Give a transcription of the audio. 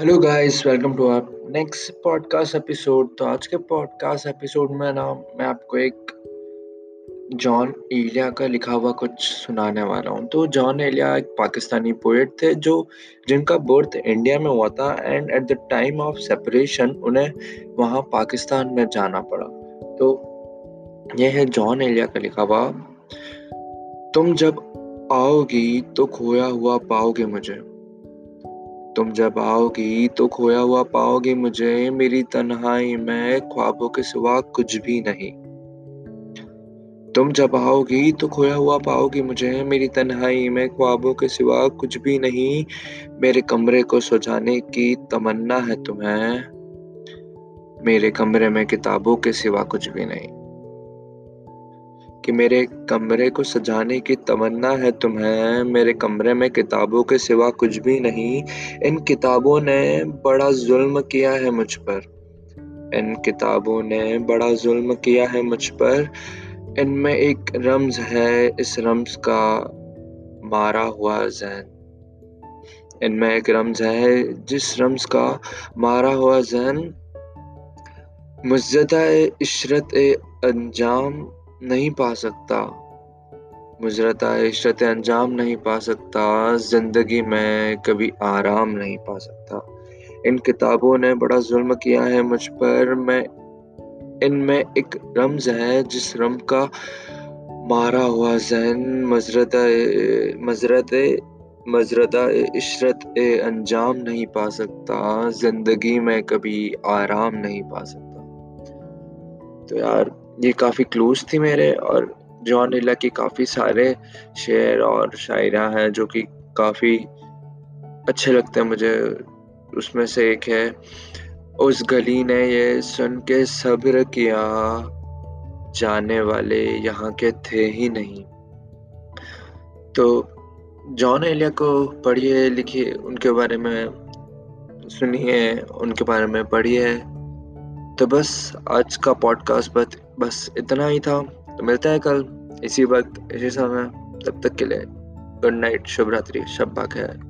Hello guys welcome to our next podcast episode तो आज के पॉडकास्ट एपिसोड में ना मैं आपको एक जॉन एलिया का लिखा हुआ कुछ सुनाने वाला हूँ। तो जॉन एलिया एक पाकिस्तानी पोएट थे जो जिनका बर्थ इंडिया में हुआ था and at the time of separation उन्हें वहाँ पाकिस्तान में जाना पड़ा। तो यह है जॉन एलिया का लिखा हुआ, तुम जब आओगी तो खोया हुआ पाओगे मुझे। तुम जब आओगी तो खोया हुआ पाओगे मुझे, मेरी तन्हाई में ख्वाबों के सिवा कुछ भी नहीं। तुम जब आओगी तो खोया हुआ पाओगी मुझे, मेरी तन्हाई में ख्वाबों के सिवा कुछ भी नहीं। मेरे कमरे को सजाने की तमन्ना है तुम्हें, मेरे कमरे में किताबों के सिवा कुछ भी नहीं। कि मेरे कमरे को सजाने की तमन्ना है तुम्हें। मेरे कमरे में किताबों के सिवा कुछ भी नहीं। इन किताबों ने बड़ा जुल्म किया है मुझ पर। इन किताबों ने बड़ा जुल्म किया है मुझ पर। इनमें एक रम्ज है, इस रम्ज का मारा हुआ जहन। इनमें एक रम्ज है, जिस रम्ज का मारा हुआ जहन। मुजदा इशरत अंजाम नहीं पा सकता। मुजरता इशरत अंजाम नहीं पा सकता। ज़िंदगी में कभी आराम नहीं पा सकता। इन किताबों ने बड़ा जुल्म किया है मुझ पर। मैं, इनमें एक रमज़ है, जिस रम का मारा हुआ जहन मजरत मजरत मजरदा इशरत अंजाम नहीं पा सकता। ज़िंदगी में कभी आराम नहीं पा सकता। तो यार ये काफ़ी क्लोज थी मेरे और जॉन इला के काफ़ी सारे शेर और शायरा हैं जो कि काफ़ी अच्छे लगते हैं मुझे। उसमें से एक है, उस गली ने ये सुन के सब्र किया, जाने वाले यहाँ के थे ही नहीं। तो जॉन एलिया को पढ़िए, लिखिए, उनके बारे में सुनिए, उनके बारे में पढ़िए। तो बस आज का पॉडकास्ट बस बस इतना ही था। तो मिलता है कल, इसी वक्त, इसी समय। तब तक के लिए गुड नाइट शुभ रात्रि शब खैर